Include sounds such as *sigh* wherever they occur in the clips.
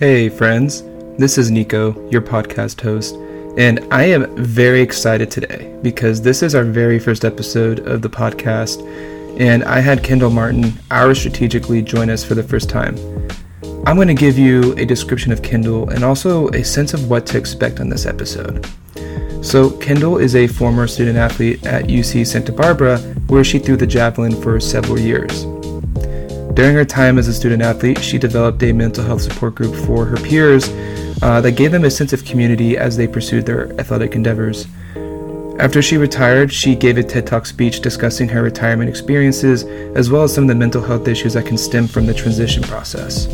Hey, friends. This is Nico, your podcast host, and I am very excited today because this is our very first episode of the podcast, and I had Kendall Martin, our strategic lead, join us for the first time. I'm going to give you a description of Kendall and also a sense of what to expect on this episode. So, Kendall is a former student athlete at UC Santa Barbara, where she threw the javelin for several years. During her time as a student athlete, she developed a mental health support group for her peers uh, that gave them a sense of community as they pursued their athletic endeavors. After she retired, she gave a TED Talk speech discussing her retirement experiences as well as some of the mental health issues that can stem from the transition process.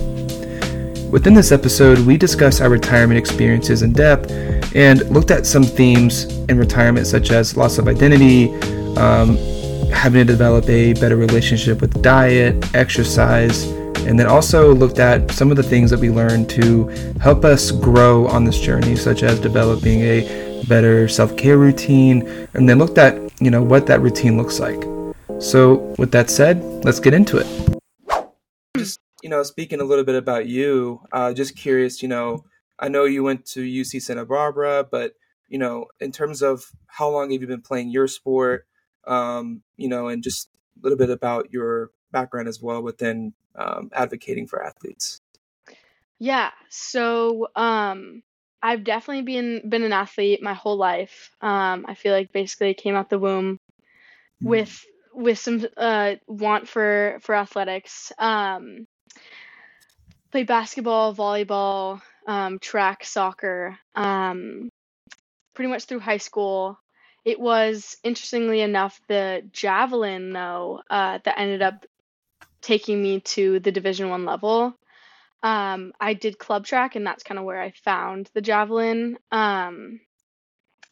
Within this episode, we discuss our retirement experiences in depth and looked at some themes in retirement, such as loss of identity, um, having to develop a better relationship with diet, exercise, and then also looked at some of the things that we learned to help us grow on this journey, such as developing a better self-care routine, and then looked at you know what that routine looks like. So, with that said, let's get into it. Just you know, speaking a little bit about you, uh, just curious, you know, I know you went to UC Santa Barbara, but you know, in terms of how long have you been playing your sport? Um, you know, and just a little bit about your background as well within um, advocating for athletes. Yeah, so um, I've definitely been been an athlete my whole life. Um, I feel like basically I came out the womb mm. with with some uh, want for for athletics. Um, played basketball, volleyball, um, track, soccer. Um, pretty much through high school, it was interestingly enough the javelin though uh, that ended up taking me to the Division One level. Um, I did club track, and that's kind of where I found the javelin. Um,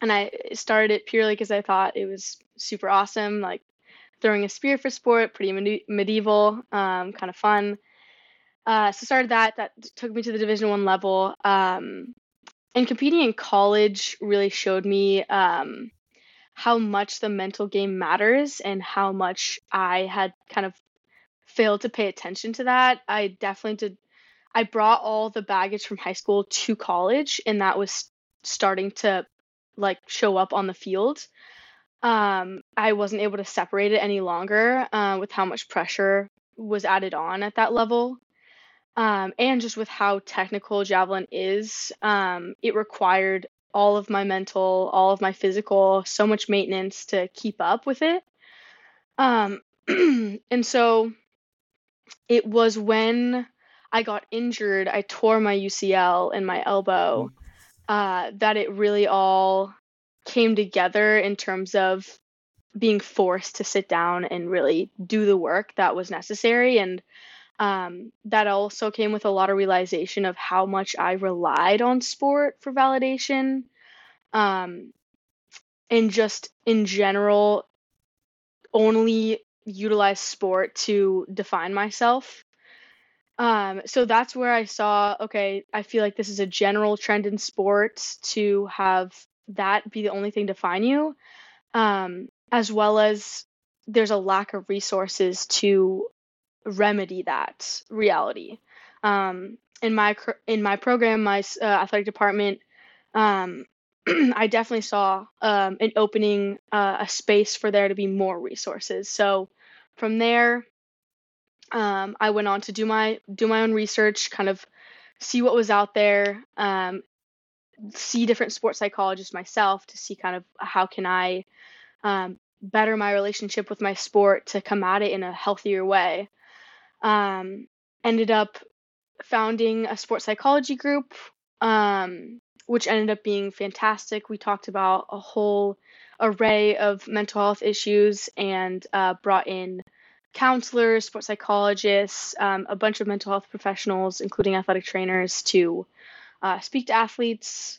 and I started it purely because I thought it was super awesome, like throwing a spear for sport, pretty medi- medieval, um, kind of fun. Uh, so started that. That took me to the Division One level. Um, and competing in college really showed me um, how much the mental game matters and how much I had kind of failed to pay attention to that. I definitely did. I brought all the baggage from high school to college, and that was starting to like show up on the field. Um, I wasn't able to separate it any longer uh, with how much pressure was added on at that level. Um, and just with how technical javelin is, um, it required all of my mental, all of my physical, so much maintenance to keep up with it. Um, *clears throat* and so it was when I got injured, I tore my UCL and my elbow, uh, that it really all came together in terms of being forced to sit down and really do the work that was necessary. And um, that also came with a lot of realization of how much I relied on sport for validation. Um, and just in general, only utilize sport to define myself. Um, so that's where I saw okay, I feel like this is a general trend in sports to have that be the only thing define you, um, as well as there's a lack of resources to remedy that reality. Um, in my in my program, my uh, athletic department, um, *clears throat* I definitely saw um, an opening, uh, a space for there to be more resources. So from there, um, I went on to do my do my own research, kind of see what was out there, um, see different sports psychologists myself to see kind of how can I um, better my relationship with my sport to come at it in a healthier way um, ended up founding a sports psychology group, um, which ended up being fantastic. We talked about a whole array of mental health issues and uh, brought in counselors, sports psychologists, um, a bunch of mental health professionals, including athletic trainers, to uh, speak to athletes.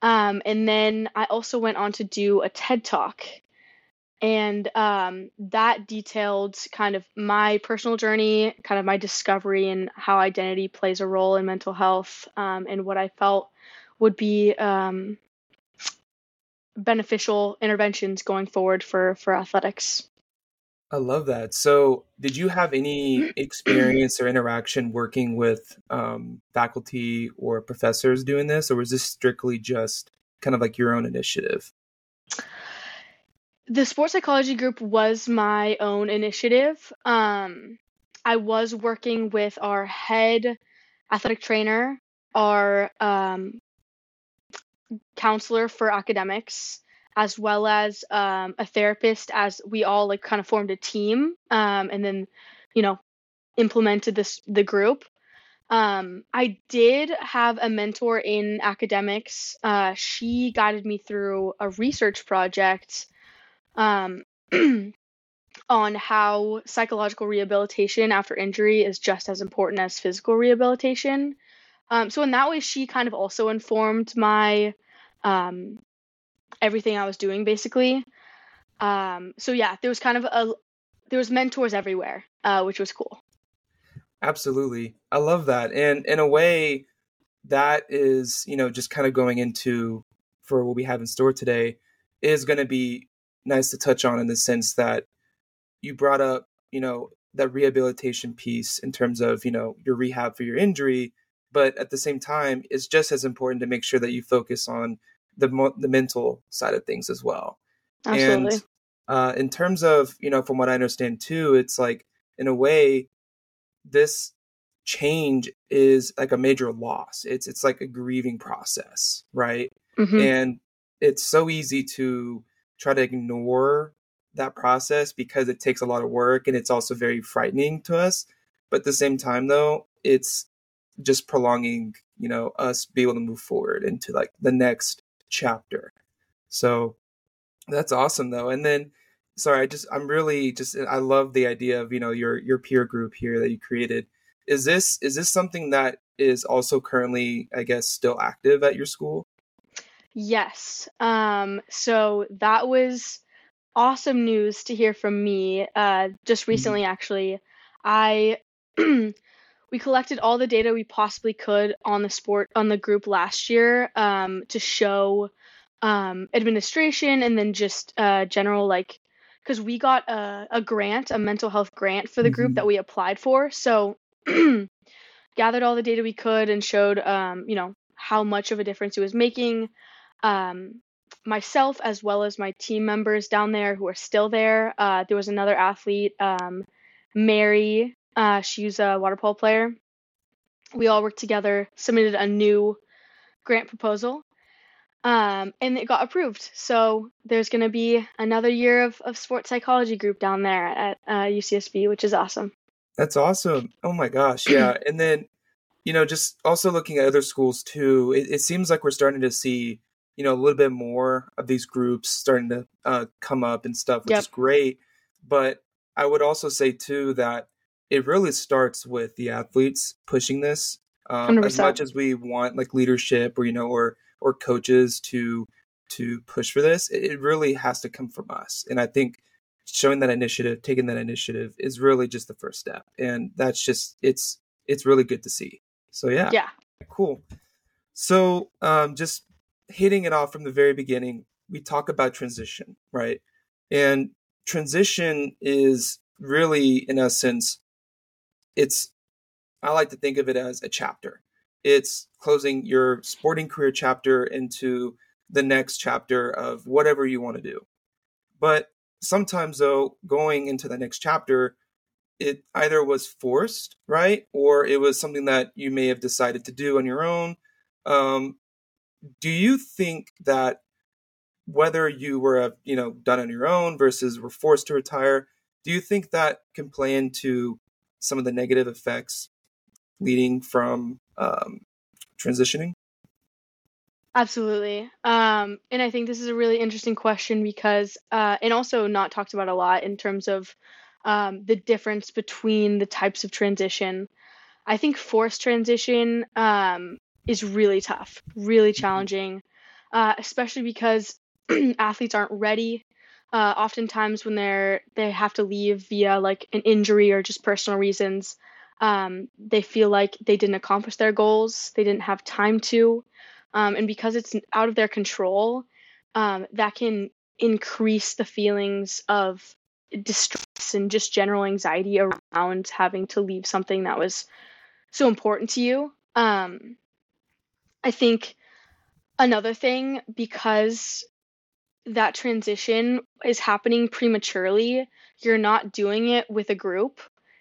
Um, and then I also went on to do a TED talk and um, that detailed kind of my personal journey, kind of my discovery and how identity plays a role in mental health, um, and what I felt would be um, beneficial interventions going forward for for athletics. I love that. So, did you have any *clears throat* experience or interaction working with um, faculty or professors doing this, or was this strictly just kind of like your own initiative? The sports psychology group was my own initiative. Um, I was working with our head athletic trainer, our um, counselor for academics, as well as um, a therapist, as we all like kind of formed a team, um, and then, you know, implemented this the group. Um, I did have a mentor in academics. Uh, she guided me through a research project um, *clears throat* on how psychological rehabilitation after injury is just as important as physical rehabilitation. Um, so in that way, she kind of also informed my um, everything I was doing basically. Um, so yeah, there was kind of a there was mentors everywhere, uh, which was cool. Absolutely, I love that, and in a way, that is you know just kind of going into for what we have in store today is going to be nice to touch on in the sense that you brought up, you know, that rehabilitation piece in terms of, you know, your rehab for your injury, but at the same time, it's just as important to make sure that you focus on the mo- the mental side of things as well. Absolutely. And uh, in terms of, you know, from what I understand too, it's like in a way, this change is like a major loss. It's it's like a grieving process, right? Mm-hmm. And it's so easy to try to ignore that process because it takes a lot of work and it's also very frightening to us. But at the same time, though, it's just prolonging, you know, us be able to move forward into like the next chapter. So that's awesome, though. And then, sorry, I just I'm really just I love the idea of you know your your peer group here that you created. Is this is this something that is also currently, I guess, still active at your school? Yes. Um, so that was awesome news to hear from me. Uh, just mm-hmm. recently, actually, I *clears throat* we collected all the data we possibly could on the sport on the group last year um, to show um, administration and then just uh, general like because we got a, a grant, a mental health grant for the group mm-hmm. that we applied for. So *clears throat* gathered all the data we could and showed um, you know how much of a difference it was making um, myself as well as my team members down there who are still there. Uh, there was another athlete, um, Mary. Uh, she's a water polo player. We all worked together, submitted a new grant proposal, um, and it got approved. So there's going to be another year of, of sports psychology group down there at uh, UCSB, which is awesome. That's awesome. Oh my gosh. Yeah. and then, you know, just also looking at other schools too, it, it seems like we're starting to see you know a little bit more of these groups starting to uh, come up and stuff, which yep. is great. But I would also say too that it really starts with the athletes pushing this. Um, as much as we want like leadership or you know or or coaches to to push for this, it really has to come from us. And I think showing that initiative, taking that initiative, is really just the first step. And that's just it's it's really good to see. So yeah, yeah, cool. So um, just hitting it off from the very beginning, we talk about transition, right? And transition is really, in essence, it's, I like to think of it as a chapter. It's closing your sporting career chapter into the next chapter of whatever you want to do. But sometimes, though, going into the next chapter, it either was forced, right? Or it was something that you may have decided to do on your own. Um, do you think that whether you were you know done on your own versus were forced to retire do you think that can play into some of the negative effects leading from um, transitioning? Absolutely. Um, and i think this is a really interesting question because uh, and also not talked about a lot in terms of um, the difference between the types of transition. I think forced transition um, is really tough, really mm-hmm. challenging, uh, especially because *clears throat* athletes aren't ready. Uh, oftentimes, when they're they have to leave via like an injury or just personal reasons, um, they feel like they didn't accomplish their goals, they didn't have time to, um, and because it's out of their control, um, that can increase the feelings of distress and just general anxiety around having to leave something that was so important to you. Um, I think another thing because that transition is happening prematurely, you're not doing it with a group.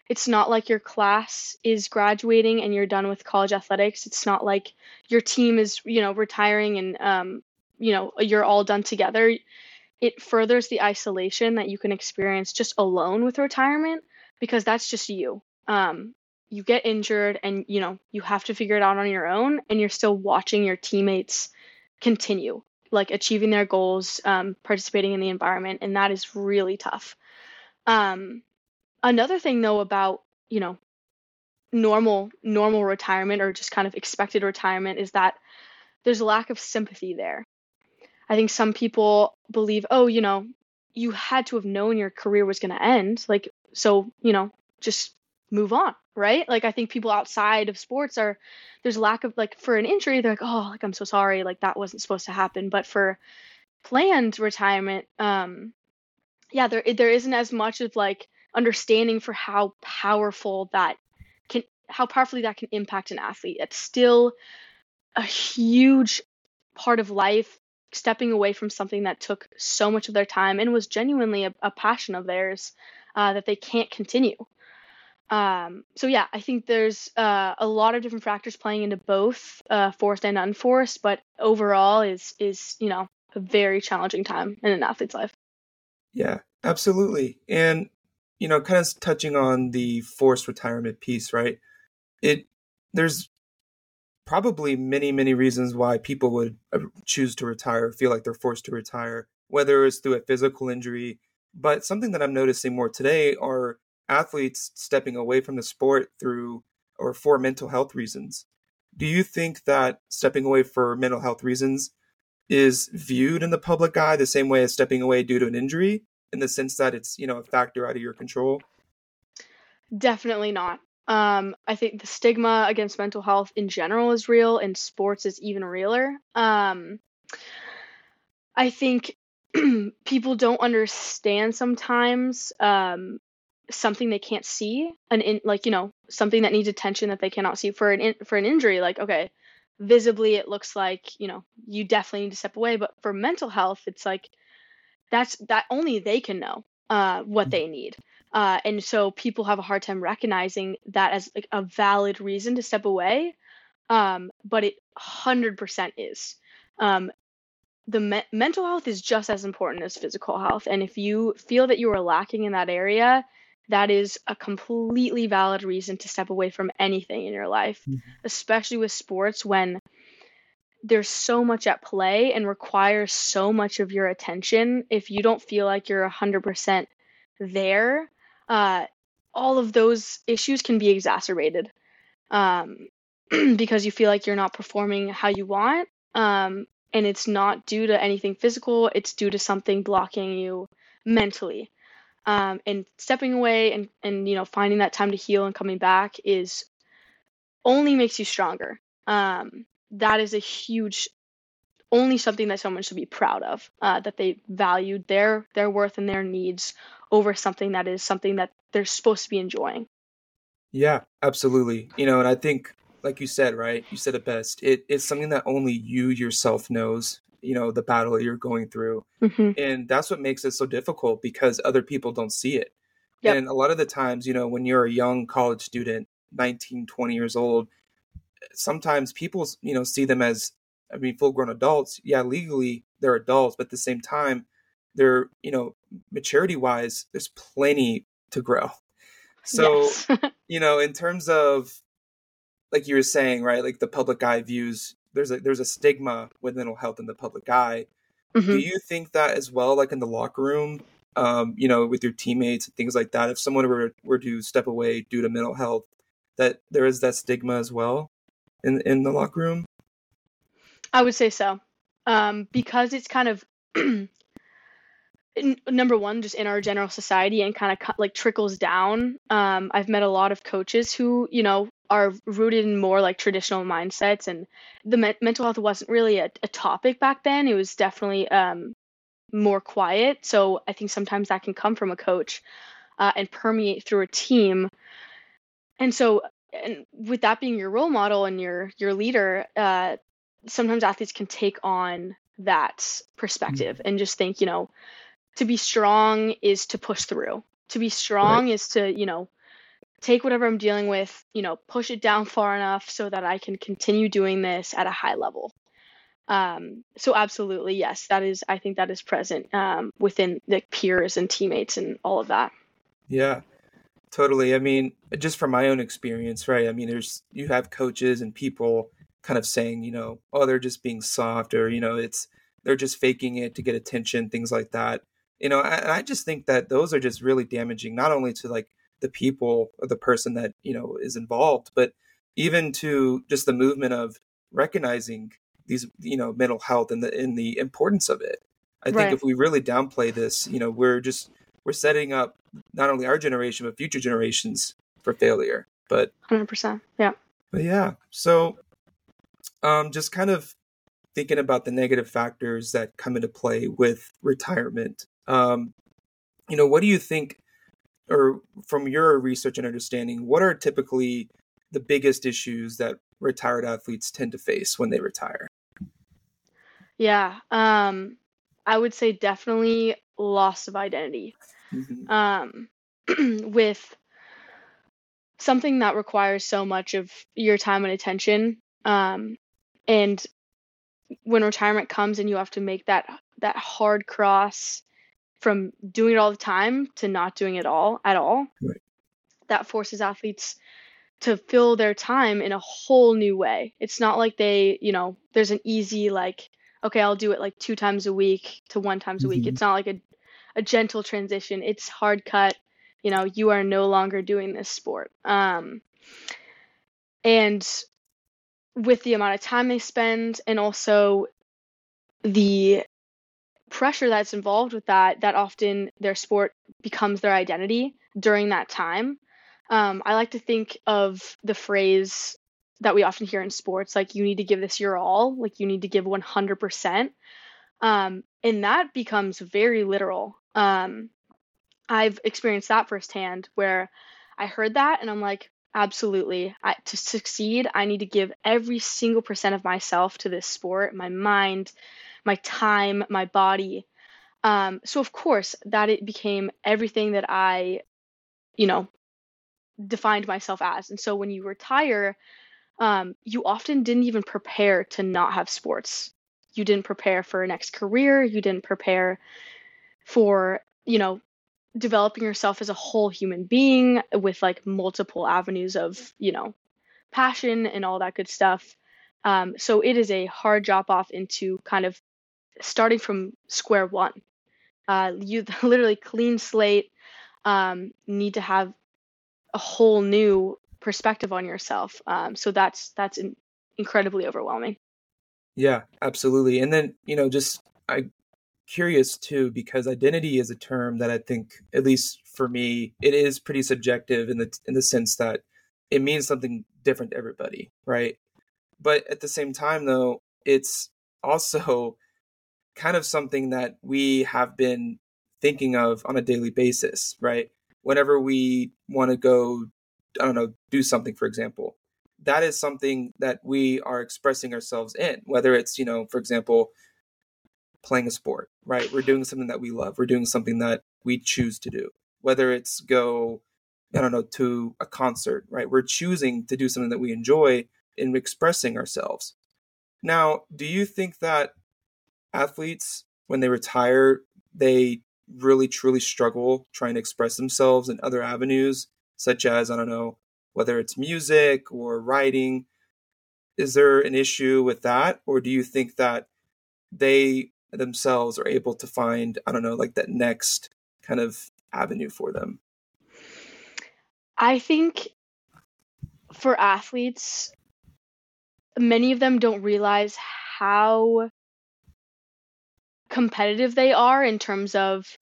It's not like your class is graduating and you're done with college athletics. It's not like your team is, you know, retiring and um, you know, you're all done together. It furthers the isolation that you can experience just alone with retirement because that's just you. Um, you get injured and you know you have to figure it out on your own and you're still watching your teammates continue like achieving their goals um, participating in the environment and that is really tough. Um, another thing though about you know normal normal retirement or just kind of expected retirement is that there's a lack of sympathy there. I think some people believe oh you know you had to have known your career was going to end like so you know just move on, right? Like I think people outside of sports are there's lack of like for an injury, they're like, oh, like I'm so sorry, like that wasn't supposed to happen. But for planned retirement, um, yeah, there there isn't as much of like understanding for how powerful that can how powerfully that can impact an athlete. It's still a huge part of life stepping away from something that took so much of their time and was genuinely a, a passion of theirs uh, that they can't continue. Um, so yeah, I think there's uh, a lot of different factors playing into both uh, forced and unforced, but overall is is you know a very challenging time in an athlete's life. Yeah, absolutely, and you know, kind of touching on the forced retirement piece, right? It there's probably many many reasons why people would uh, choose to retire, feel like they're forced to retire, whether it's through a physical injury. But something that I'm noticing more today are athletes stepping away from the sport through or for mental health reasons. Do you think that stepping away for mental health reasons is viewed in the public eye the same way as stepping away due to an injury in the sense that it's, you know, a factor out of your control? Definitely not. Um, I think the stigma against mental health in general is real, and sports is even realer. Um, I think *clears throat* people don't understand sometimes um, something they can't see an in like you know something that needs attention that they cannot see for an in, for an injury like okay visibly it looks like you know you definitely need to step away but for mental health it's like that's that only they can know uh, what they need. Uh, and so people have a hard time recognizing that as like a valid reason to step away um, but it 100% is. Um, the me- mental health is just as important as physical health and if you feel that you are lacking in that area that is a completely valid reason to step away from anything in your life, mm-hmm. especially with sports when there's so much at play and requires so much of your attention. If you don't feel like you're 100% there, uh, all of those issues can be exacerbated um, *clears throat* because you feel like you're not performing how you want. Um, and it's not due to anything physical, it's due to something blocking you mentally um, and stepping away and and you know finding that time to heal and coming back is only makes you stronger. Um, that is a huge only something that someone should be proud of uh, that they valued their their worth and their needs over something that is something that they're supposed to be enjoying. Yeah absolutely. You know and i think like you said right you said it best it, it's something that only you yourself knows you know the battle you're going through mm-hmm. and that's what makes it so difficult because other people don't see it yep. and a lot of the times you know when you're a young college student 19 20 years old sometimes people you know see them as i mean full grown adults yeah legally they're adults but at the same time they're you know maturity wise there's plenty to grow so yes. *laughs* you know in terms of like you were saying right like the public eye views there's a there's a stigma with mental health in the public eye. Mm-hmm. Do you think that as well, like in the locker room, um, you know, with your teammates and things like that? If someone were were to step away due to mental health, that there is that stigma as well in in the locker room. I would say so, um, because it's kind of *clears throat* number one just in our general society and kind of like trickles down um, i've met a lot of coaches who you know are rooted in more like traditional mindsets and the me- mental health wasn't really a, a, topic back then it was definitely um, more quiet. So I think sometimes that can come from a coach uh, and permeate through a team. And so, and with that being your role model and your your leader, uh, sometimes athletes can take on that perspective mm-hmm. and just think, you know, to be strong is to push through. To be strong right. is to, you know, take whatever I'm dealing with, you know, push it down far enough so that I can continue doing this at a high level. Um, so absolutely, yes, that is, I think that is present um, within the peers and teammates and all of that. Yeah, totally. I mean, just from my own experience, right? I mean, there's, you have coaches and people kind of saying, you know, oh, they're just being soft or, you know, it's, they're just faking it to get attention, things like that. You know, and I just think that those are just really damaging, not only to like the people or the person that, you know, is involved, but even to just the movement of recognizing these you know mental health and the in the importance of it i right. think if we really downplay this you know we're just we're setting up not only our generation but future generations for failure but 100% yeah but yeah so um just kind of thinking about the negative factors that come into play with retirement um you know what do you think or from your research and understanding what are typically the biggest issues that retired athletes tend to face when they retire? Yeah, um, I would say definitely loss of identity. Mm-hmm. Um, *clears throat* with something that requires so much of your time and attention, um, and when retirement comes and you have to make that that hard cross from doing it all the time to not doing it all at all, right. that forces athletes to fill their time in a whole new way. It's not like they, you know, there's an easy like, okay, I'll do it like two times a week to one times a week. Mm-hmm. It's not like a a gentle transition. It's hard cut. You know, you are no longer doing this sport. Um, and with the amount of time they spend and also the pressure that's involved with that, that often their sport becomes their identity during that time. Um, I like to think of the phrase that we often hear in sports, like you need to give this your all, like you need to give 100%. Um, and that becomes very literal. Um, I've experienced that firsthand where I heard that and I'm like, absolutely. I, to succeed, I need to give every single percent of myself to this sport, my mind, my time, my body. Um, so of course that it became everything that I, you know, defined myself as. And so when you retire, um, you often didn't even prepare to not have sports. You didn't prepare for a next career. You didn't prepare for, you know, developing yourself as a whole human being with like multiple avenues of, you know, passion and all that good stuff. Um, so it is a hard drop off into kind of starting from square one. Uh, you *laughs* literally clean slate, um, need to have a whole new perspective on yourself. Um, so that's that's in, incredibly overwhelming. Yeah, absolutely. And then you know, just I curious too because identity is a term that I think, at least for me, it is pretty subjective in the in the sense that it means something different to everybody, right? But at the same time, though, it's also kind of something that we have been thinking of on a daily basis, right? whenever we want to go, I don't know, do something, for example, that is something that we are expressing ourselves in, whether it's, you know, for example, playing a sport, right? We're doing something that we love. We're doing something that we choose to do, whether it's go, I don't know, to a concert, right? We're choosing to do something that we enjoy in expressing ourselves. Now, do you think that athletes, when they retire, they really truly struggle trying to express themselves in other avenues, such as, I don't know, whether it's music or writing. Is there an issue with that? Or do you think that they themselves are able to find, I don't know, like that next kind of avenue for them? I think for athletes, many of them don't realize how competitive they are in terms of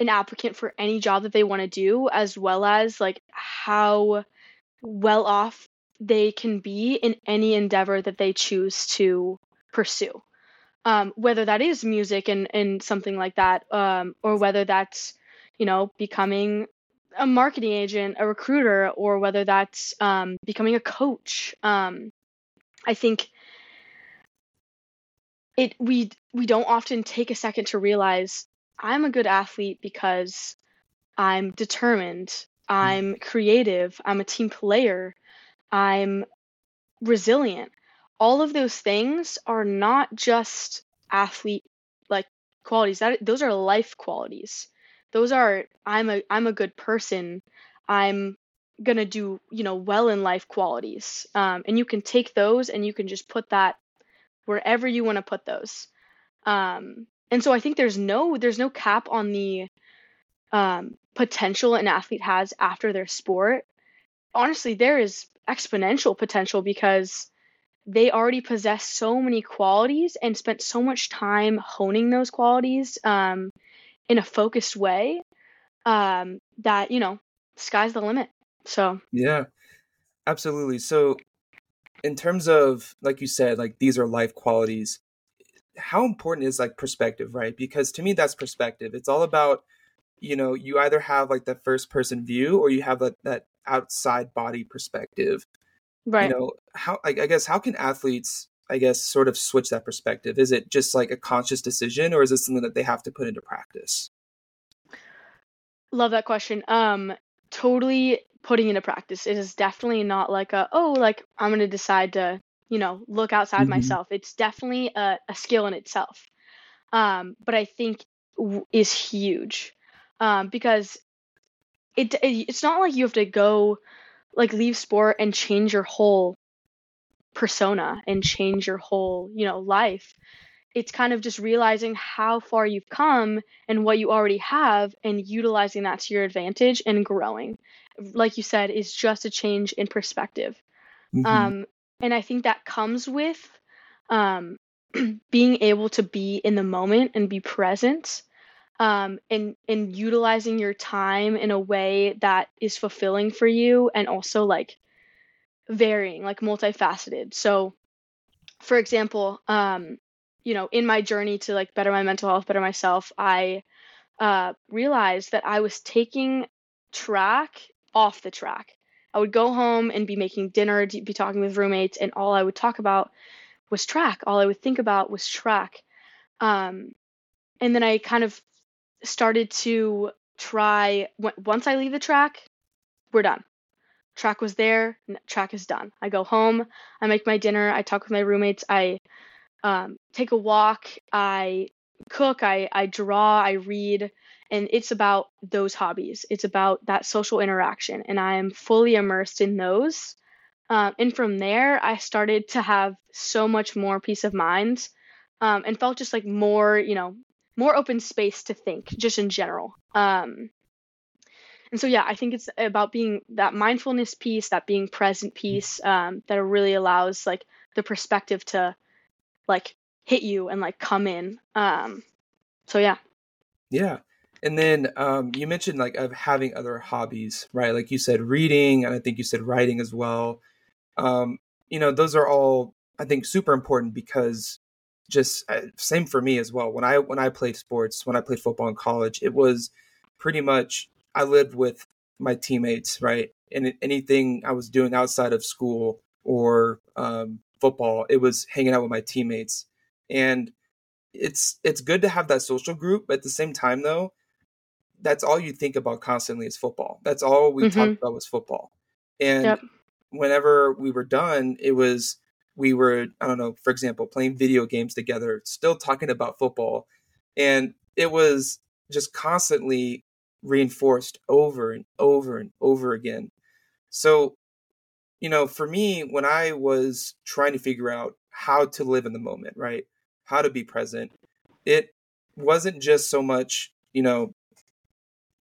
an applicant for any job that they want to do as well as like how well off they can be in any endeavor that they choose to pursue um, whether that is music and, and something like that, um, or whether that's, you know, becoming a marketing agent, a recruiter, or whether that's um, becoming a coach. Um, I think it we we don't often take a second to realize I'm a good athlete because I'm determined, I'm creative, I'm a team player, I'm resilient all of those things are not just athlete like qualities. That those are life qualities. Those are i'm a i'm a good person. I'm gonna do you know well in life qualities. Um, and you can take those and you can just put that wherever you want to put those. Um, and so i think there's no there's no cap on the um, potential an athlete has after their sport. Honestly there is exponential potential because they already possess so many qualities and spent so much time honing those qualities um, in a focused way um, that you know sky's the limit. So. Yeah absolutely. So in terms of like you said like these are life qualities how important is like perspective right? Because to me that's perspective. It's all about you know you either have like the first person view or you have like that outside body perspective right. you know how I, I guess how can athletes i guess sort of switch that perspective? Is it just like a conscious decision or is it something that they have to put into practice? Love that question. Um totally putting into practice. It is definitely not like a oh like i'm gonna decide to you know look outside Mhm. myself. It's definitely a, a skill in itself. Um but i think w- is huge. Um because it, it it's not like you have to go like leave sport and change your whole persona and change your whole you know life. It's kind of just realizing how far you've come and what you already have and utilizing that to your advantage and growing. Like you said is just a change in perspective. Mhm. um, and i think that comes with um, *clears throat* being able to be in the moment and be present um, and utilizing your time in a way that is fulfilling for you and also like varying like multifaceted. So for example um, you know in my journey to like better my mental health better myself i uh, realized that i was taking track off the track. I would go home and be making dinner be talking with roommates and all i would talk about was track. All i would think about was track. Um, and then i kind of started to try once i leave the track we're done. Track was there track is done. I go home i make my dinner i talk with my roommates i um, take a walk i cook I, I draw i read and it's about those hobbies. It's about that social interaction and i am fully immersed in those. Um, and from there i started to have so much more peace of mind um, and felt just like more you know more open space to think just in general um, and so yeah i think it's about being that mindfulness piece that being present piece um, that really allows like the perspective to like hit you and like come in um, so yeah Yeah. And then um, you mentioned like of having other hobbies, right? Like you said, reading, and I think you said writing as well. Um, you know, those are all I think super important because just uh, same for me as well. When I when I played sports, when I played football in college, it was pretty much I lived with my teammates, right? And anything I was doing outside of school or um, football, it was hanging out with my teammates. And it's it's good to have that social group, but at the same time though, that's all you think about constantly is football. That's all we Mhm. talked about was football. And Yep. whenever we were done, it was we were I don't know, for example, playing video games together, still talking about football, and it was just constantly reinforced over and over and over again. So, you know, for me, when I was trying to figure out how to live in the moment, right? How to be present, it wasn't just so much, you know,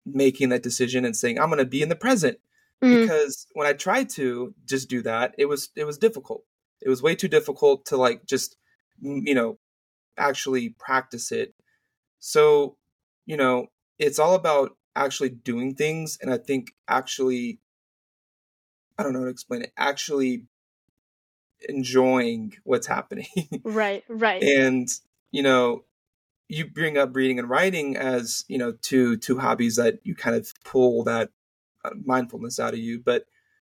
making that decision and saying, I'm going to be in the present. Mhm. Because when I tried to just do that, it was it was difficult. It was way too difficult to like just you know actually practice it. So, you know, it's all about actually doing things and I think actually I don't know how to explain it. Actually enjoying what's happening. *laughs* right right and you know, you bring up reading and writing as you know two two hobbies that you kind of pull that uh, mindfulness out of you. But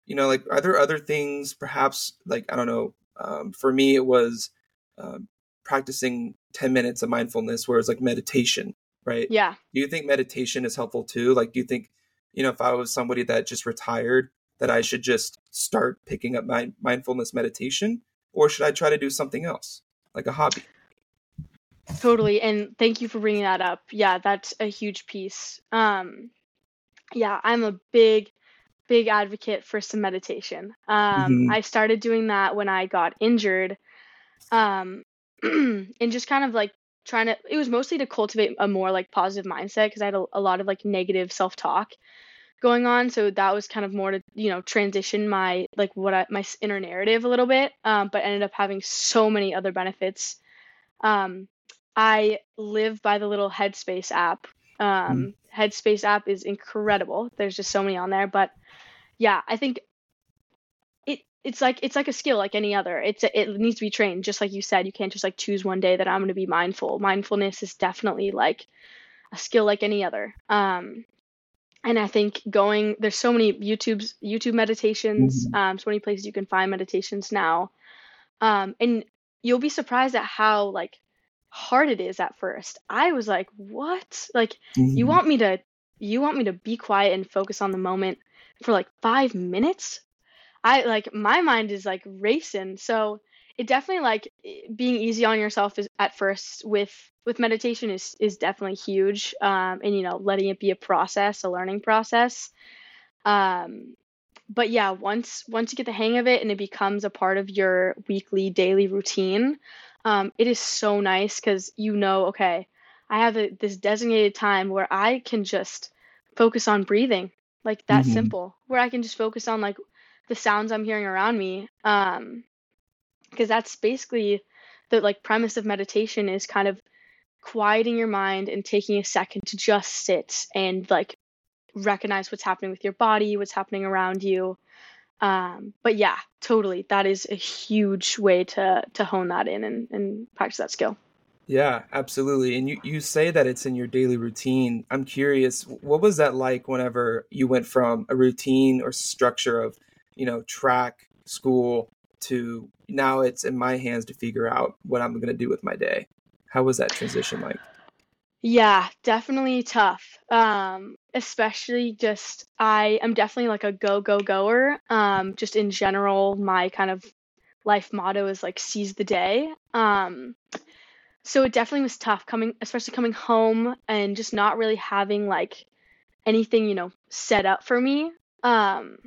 you know, like, are there other things, perhaps, like I don't know. Um, for me, it was um, practicing ten minutes of mindfulness, whereas like meditation, right? Yeah. Do you think meditation is helpful too? Like, do you think, you know, if I was somebody that just retired, that I should just start picking up my mindfulness meditation, or should I try to do something else, like a hobby? Totally. And thank you for bringing that up. Yeah, that's a huge piece. Um, yeah, I'm a big, big advocate for some meditation. Um, Mhm. I started doing that when I got injured. Um, *clears throat* and just kind of like trying to, it was mostly to cultivate a more like positive mindset because I had a, a lot of like negative self talk going on. So that was kind of more to, you know, transition my, like what I, my inner narrative a little bit. Um, but ended up having so many other benefits. Um, I live by the little Headspace app. Um, Headspace app is incredible. There's just so many on there, but yeah, I think it it's like it's like a skill like any other. It's a, it needs to be trained. Just like you said, you can't just like choose one day that I'm going to be mindful. Mindfulness is definitely like a skill like any other. Um, and I think going there's so many YouTube's YouTube meditations, um, so many places you can find meditations now, um, and you'll be surprised at how like hard it is at first. I was like, what? Like you Mhm. want me to you want me to be quiet and focus on the moment for like five minutes? I like my mind is like racing. So it definitely like being easy on yourself is at first with with meditation is is definitely huge. Um, and you know letting it be a process, a learning process. Um, but yeah, once once you get the hang of it and it becomes a part of your weekly, daily routine, um, it is so nice because you know, okay, I have a, this designated time where I can just focus on breathing, like that Mhm. simple, where I can just focus on like the sounds I'm hearing around me. Um, because that's basically the like premise of meditation is kind of quieting your mind and taking a second to just sit and like recognize what's happening with your body, what's happening around you. Um, but yeah, totally. That is a huge way to to hone that in and, and practice that skill. Yeah, absolutely. And you, you say that it's in your daily routine. I'm curious, what was that like whenever you went from a routine or structure of, you know, track, school to now it's in my hands to figure out what I'm going to do with my day? How was that transition like? Yeah, definitely tough. Um, especially just I am definitely like a go go goer. Um, just in general, my kind of life motto is like seize the day. Um, so it definitely was tough coming, especially coming home and just not really having like anything, you know, set up for me. Um,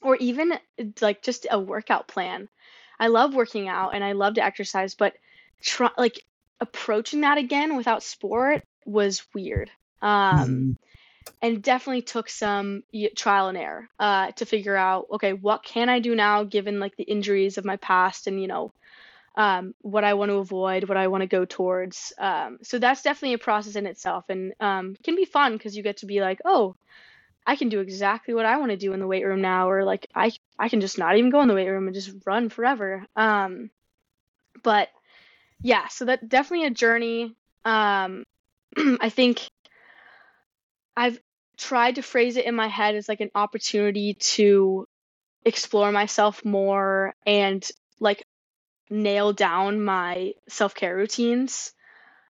or even like just a workout plan. I love working out and I love to exercise, but try like approaching that again without sport was weird. Um, and definitely took some trial and error uh, to figure out okay what can i do now given like the injuries of my past and you know um, what i want to avoid what i want to go towards. Um, so that's definitely a process in itself. And um, can be fun because you get to be like oh i can do exactly what i want to do in the weight room now or like i i can just not even go in the weight room and just run forever. Um, but yeah so that definitely a journey. Um, *clears throat* i think I've tried to phrase it in my head as like an opportunity to explore myself more and nail down my self-care routines.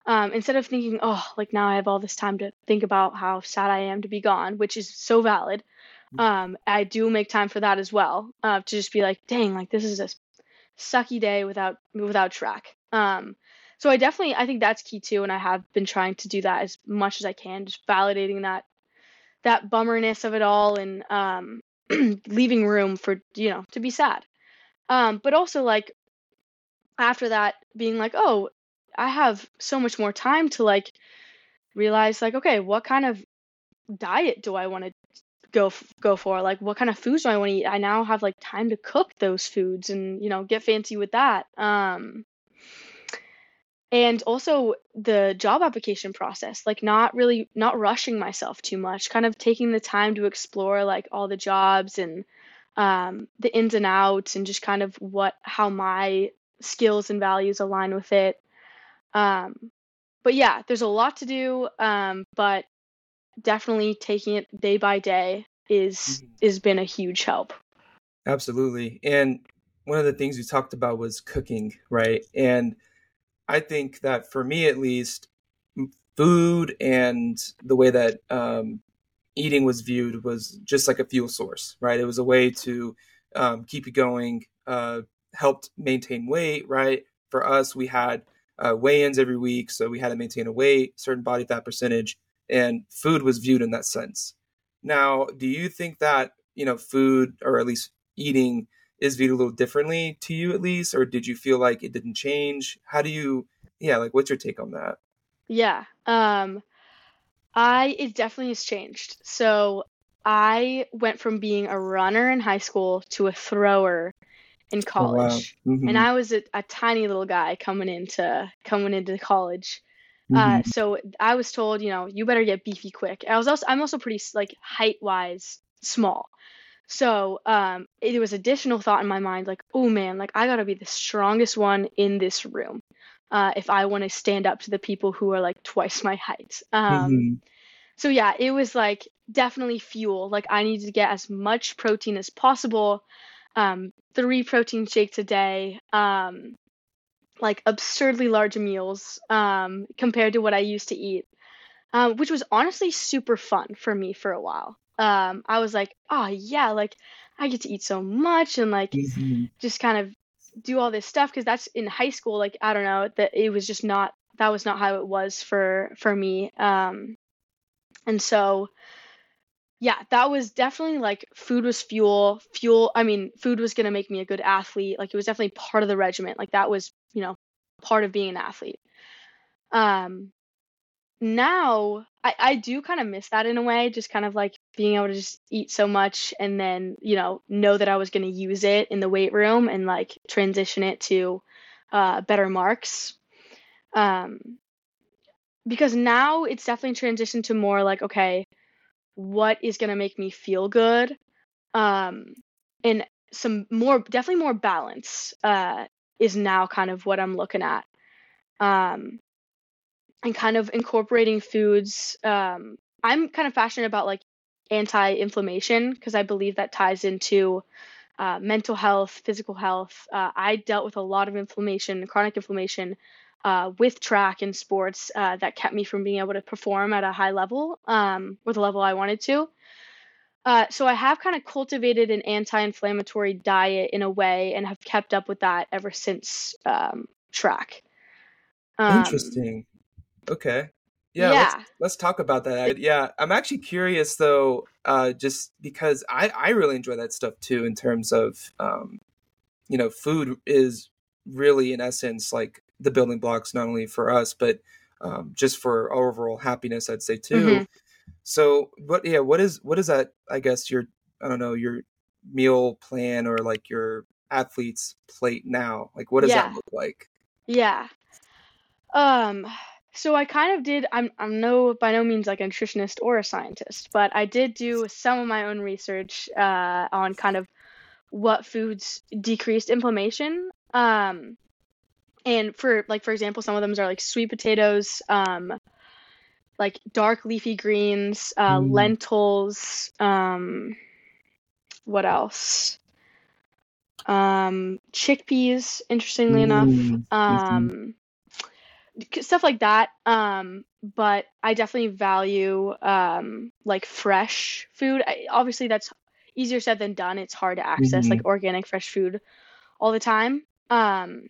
Um, instead of thinking, oh, like now I have all this time to think about how sad I am to be gone, which is so valid. Um, I do make time for that as well, uh, to just be like, dang, like this is a sucky day without without track. Um, so I definitely I think that's key too, and I have been trying to do that as much as I can, just validating that that bummerness of it all and um, *clears throat* leaving room for you know to be sad. Um, but also like after that being like, oh, I have so much more time to like realize like, okay, what kind of diet do I want to go go for? Like, what kind of foods do I want to eat? I now have like time to cook those foods and you know get fancy with that. Um, and also the job application process like not really not rushing myself too much kind of taking the time to explore like all the jobs and um, the ins and outs and just kind of what how my skills and values align with it Um, but yeah, there's a lot to do. Um, but definitely taking it day by day is Mhm. has been a huge help. Absolutely. And one of the things we talked about was cooking, right? And I think that for me at least, food and the way that um, eating was viewed was just like a fuel source, right? It was a way to um, keep you going, uh, helped maintain weight, right? For us, we had uh, weigh-ins every week, so we had to maintain a weight, certain body fat percentage, and food was viewed in that sense. Now, do you think that you know food, or at least eating, is viewed a little differently to you, at least, or did you feel like it didn't change? How do you, yeah, like what's your take on that? Yeah. Um, I it definitely has changed. So I went from being a runner in high school to a thrower in Oh wow. college. And I was a, a tiny little guy coming into coming into college. Uh, hmm so I was told, you know, you better get beefy quick. I was also I'm also pretty like height wise small. So um, it was additional thought in my mind, like, oh man, like I gotta be the strongest one in this room, uh, if I want to stand up to the people who are like twice my height. Um, hmm so yeah, it was like definitely fuel. Like I needed to get as much protein as possible. Um, three protein shakes a day. Um, like absurdly large meals um, compared to what I used to eat, um, which was honestly super fun for me for a while. Um, I was like, oh yeah, like I get to eat so much and like hmm just kind of do all this stuff because that's in high school. Like I don't know that it was just not that was not how it was for for me. Um, and so yeah, that was definitely like food was fuel. Fuel, I mean, food was gonna make me a good athlete. Like it was definitely part of the regiment. Like that was, you know, part of being an athlete. Um, now I, I do kind of miss that in a way, just kind of like being able to just eat so much and then, you know, know that I was gonna use it in the weight room and like transition it to uh, better marks. Um, because now it's definitely transitioned to more like, okay, what is gonna make me feel good? um, and some more definitely more balance uh, is now kind of what I'm looking at um, and kind of incorporating foods um, I'm kind of passionate about like anti-inflammation because I believe that ties into uh, mental health physical health uh, I dealt with a lot of inflammation chronic inflammation uh, with track and sports uh, that kept me from being able to perform at a high level um, or the level I wanted to uh, so I have kind of cultivated an anti-inflammatory diet in a way and have kept up with that ever since um, track. Um, Interesting. Okay. Yeah, let's let's talk about that. Yeah, I'm actually curious though, uh, just because I I really enjoy that stuff too. In terms of, um, you know, food is really in essence like the building blocks not only for us but um, just for our overall happiness. I'd say too. hmm So, what? Yeah, what is what is that? I guess your I don't know your meal plan or like your athlete's plate now. Like, what does that look like? yeah. Um, so I kind of did. I'm I'm no by no means like a nutritionist or a scientist, but I did do some of my own research uh, on kind of what foods decreased inflammation. Um, and for like for example, some of them are like sweet potatoes, um, like dark leafy greens, uh, Mm, lentils, um, what else? Um, chickpeas, interestingly enough, mm, mhm, um, stuff like that. Um, but I definitely value um, like fresh food. I, obviously, that's easier said than done. It's hard to access like mhm. organic fresh food all the time. Um,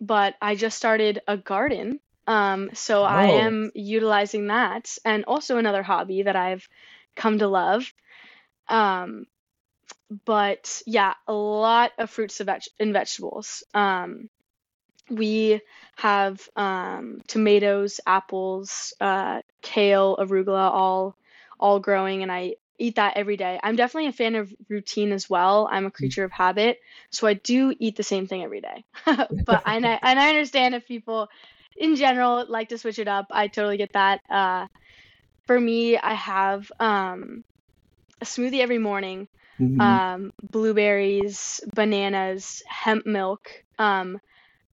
but I just started a garden. Um, so I Oh, am utilizing that and also another hobby that I've come to love. Um, but yeah, a lot of fruits and, and vegetables. Um, we have um, tomatoes, apples, uh, kale, arugula, all all growing, and I eat that every day. I'm definitely a fan of routine as well. I'm a creature of habit, so I do eat the same thing every day. *laughs* But I *laughs* and I understand if people in general like to switch it up. I totally get that. Uh, for me, I have um, a smoothie every morning. mhm, Um, blueberries, bananas, hemp milk. Um,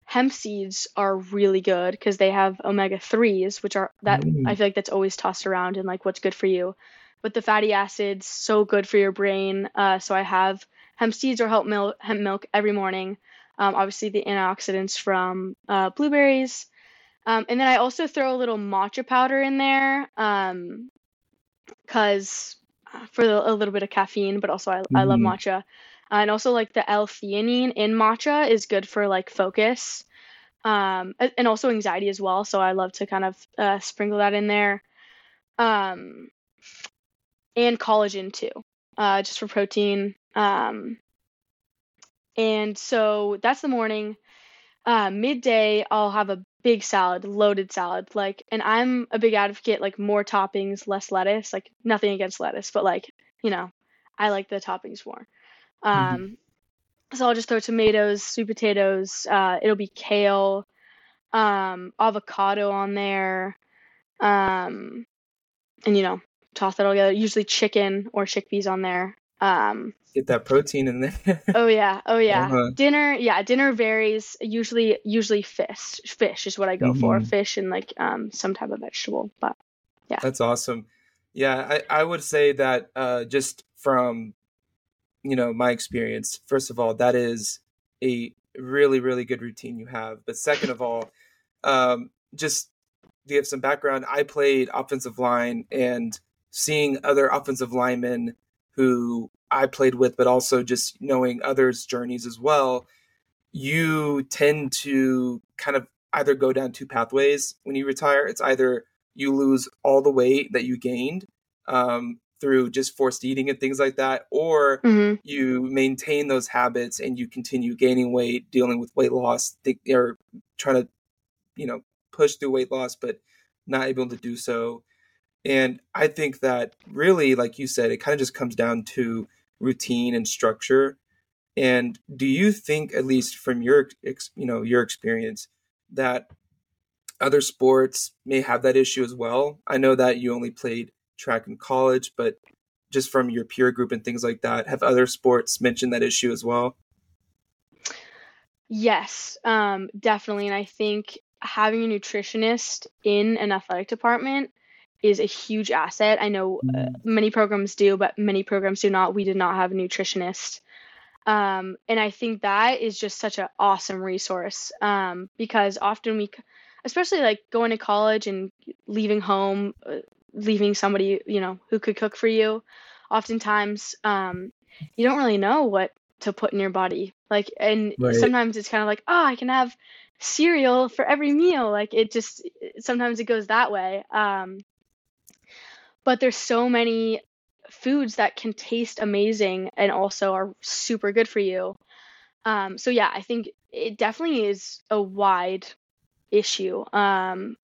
hemp seeds are really good because they have omega 3s, which are that Mm. I feel like that's always tossed around and like what's good for you. But the fatty acids, so good for your brain. Uh, so I have hemp seeds or hemp milk, hemp milk every morning. Um, obviously, the antioxidants from uh, blueberries. Um, and then I also throw a little matcha powder in there um, because for the, a little bit of caffeine, but also I, I love Mhm. matcha. Uh, and also like the L-theanine in matcha is good for like focus um, and also anxiety as well. So I love to kind of uh, sprinkle that in there. Um, and collagen too, uh, just for protein. Um, and so that's the morning. Uh, midday, I'll have a big salad, loaded salad. Like, and I'm a big advocate, like more toppings, less lettuce. Like, nothing against lettuce, but like, you know, I like the toppings more. Mhm. Um, so I'll just throw tomatoes, sweet potatoes. Uh, it'll be kale, um, avocado on there, um, and you know, toss that all together. Usually chicken or chickpeas on there. Um, Get that protein in there. *laughs* oh yeah, oh yeah. Uh-huh. Dinner, yeah, dinner varies. Usually, usually fish. Fish is what I go for. Mhm. Fish and like um some type of vegetable. But yeah, That's awesome. Yeah, I, I would say that uh, just from you know my experience, first of all, that is a really really good routine you have. But second of all, um, just to give some background, I played offensive line and seeing other offensive linemen who I played with, but also just knowing others' journeys as well, you tend to kind of either go down two pathways when you retire. It's either you lose all the weight that you gained um, through just forced eating and things like that, or Mhm. you maintain those habits and you continue gaining weight, dealing with weight loss, think, or trying to, you know, push through weight loss, but not able to do so. And I think that really, like you said, it kind of just comes down to routine and structure. And do you think, at least from your, you know, your experience, that other sports may have that issue as well? I know that you only played track in college, but just from your peer group and things like that, have other sports mentioned that issue as well? Yes, um, definitely. And I think having a nutritionist in an athletic department is a huge asset. I know uh, Mm. many programs do, but many programs do not. We did not have a nutritionist. Um, and I think that is just such an awesome resource um, because often we, especially like going to college and leaving home, uh, leaving somebody, you know, who could cook for you, oftentimes um, you don't really know what to put in your body. Like, and Right. sometimes it's kind of like, oh, I can have cereal for every meal. Like, it just, sometimes it goes that way. Um, but there's so many foods that can taste amazing and also are super good for you. Um, so yeah, I think it definitely is a wide issue um,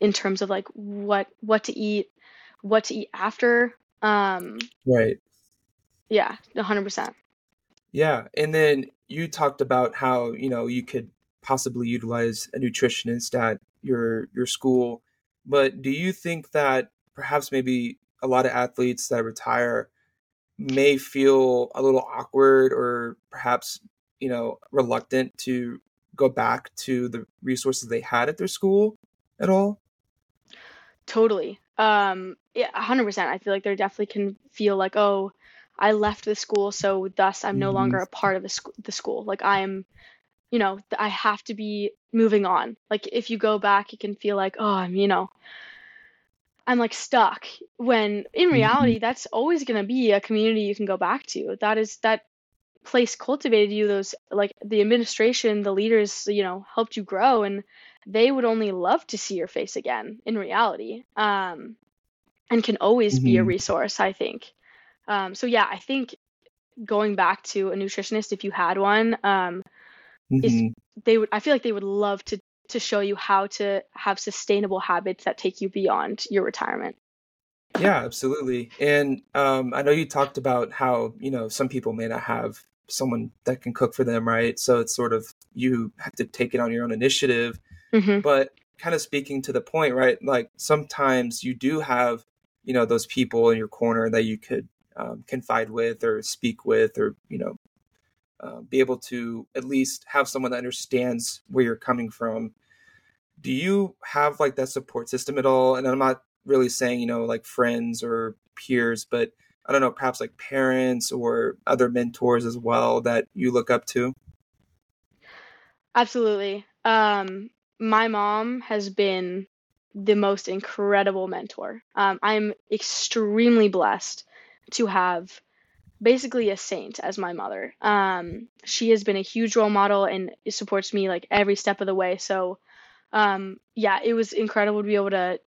in terms of like what what to eat, what to eat after. Um, Right. yeah, 100%. Yeah. And then you talked about how, you know, you could possibly utilize a nutritionist at your your school. But do you think that perhaps maybe a lot of athletes that retire may feel a little awkward or perhaps, you know, reluctant to go back to the resources they had at their school at all? Totally. Um, yeah, 100%. I feel like there definitely can feel like, oh, I left the school, so thus I'm no longer a part of the school. The school. Like I am, you know, I have to be moving on. Like if you go back, it can feel like, oh, I'm, you know, I'm like stuck. When in Mhm. reality, that's always going to be a community you can go back to. That is that place cultivated you. Those like the administration, the leaders, you know, helped you grow, and they would only love to see your face again. In reality, um, and can always be a Mhm. resource. I think. Um, so yeah, I think going back to a nutritionist if you had one, um, is Mhm. they would. I feel like they would love to to show you how to have sustainable habits that take you beyond your retirement. Yeah, absolutely. And um, I know you talked about how, you know, some people may not have someone that can cook for them, right? So it's sort of you have to take it on your own initiative. hmm But kind of speaking to the point, right? Like sometimes you do have, you know, those people in your corner that you could um, confide with or speak with or, you know, uh, be able to at least have someone that understands where you're coming from. Do you have like that support system at all? And I'm not really saying, you know, like friends or peers, but I don't know, perhaps like parents or other mentors as well that you look up to? Absolutely. Um, my mom has been the most incredible mentor. Um, I'm extremely blessed to have basically a saint as my mother. Um, she has been a huge role model and supports me like every step of the way. So, um, yeah, it was incredible to be able to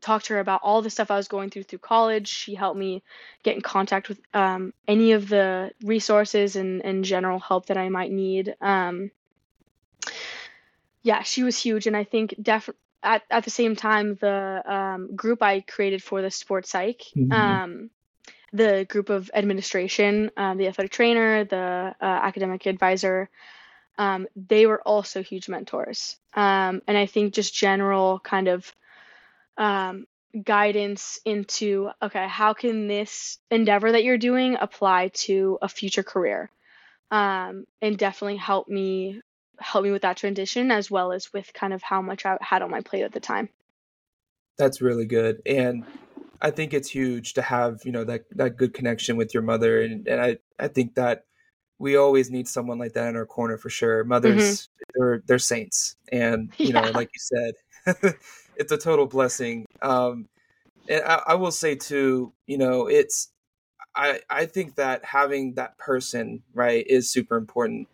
talk to her about all the stuff I was going through through college. She helped me get in contact with um, any of the resources and, and general help that I might need. Um, yeah, she was huge, and I think def- at at the same time the um, group I created for the sports psych. Mm-hmm. Um, the group of administration, um, the athletic trainer, the uh, academic advisor, um, they were also huge mentors. Um, and I think just general kind of um, guidance into okay, how can this endeavor that you're doing apply to a future career, um, and definitely help me help me with that transition as well as with kind of how much I had on my plate at the time. That's really good, and I think it's huge to have you know that that good connection with your mother, and, and I I think that we always need someone like that in our corner for sure. Mothers, mm-hmm. they're they're saints, and you yeah. know, like you said, *laughs* it's a total blessing. Um, and I, I will say too, you know, it's I I think that having that person right is super important.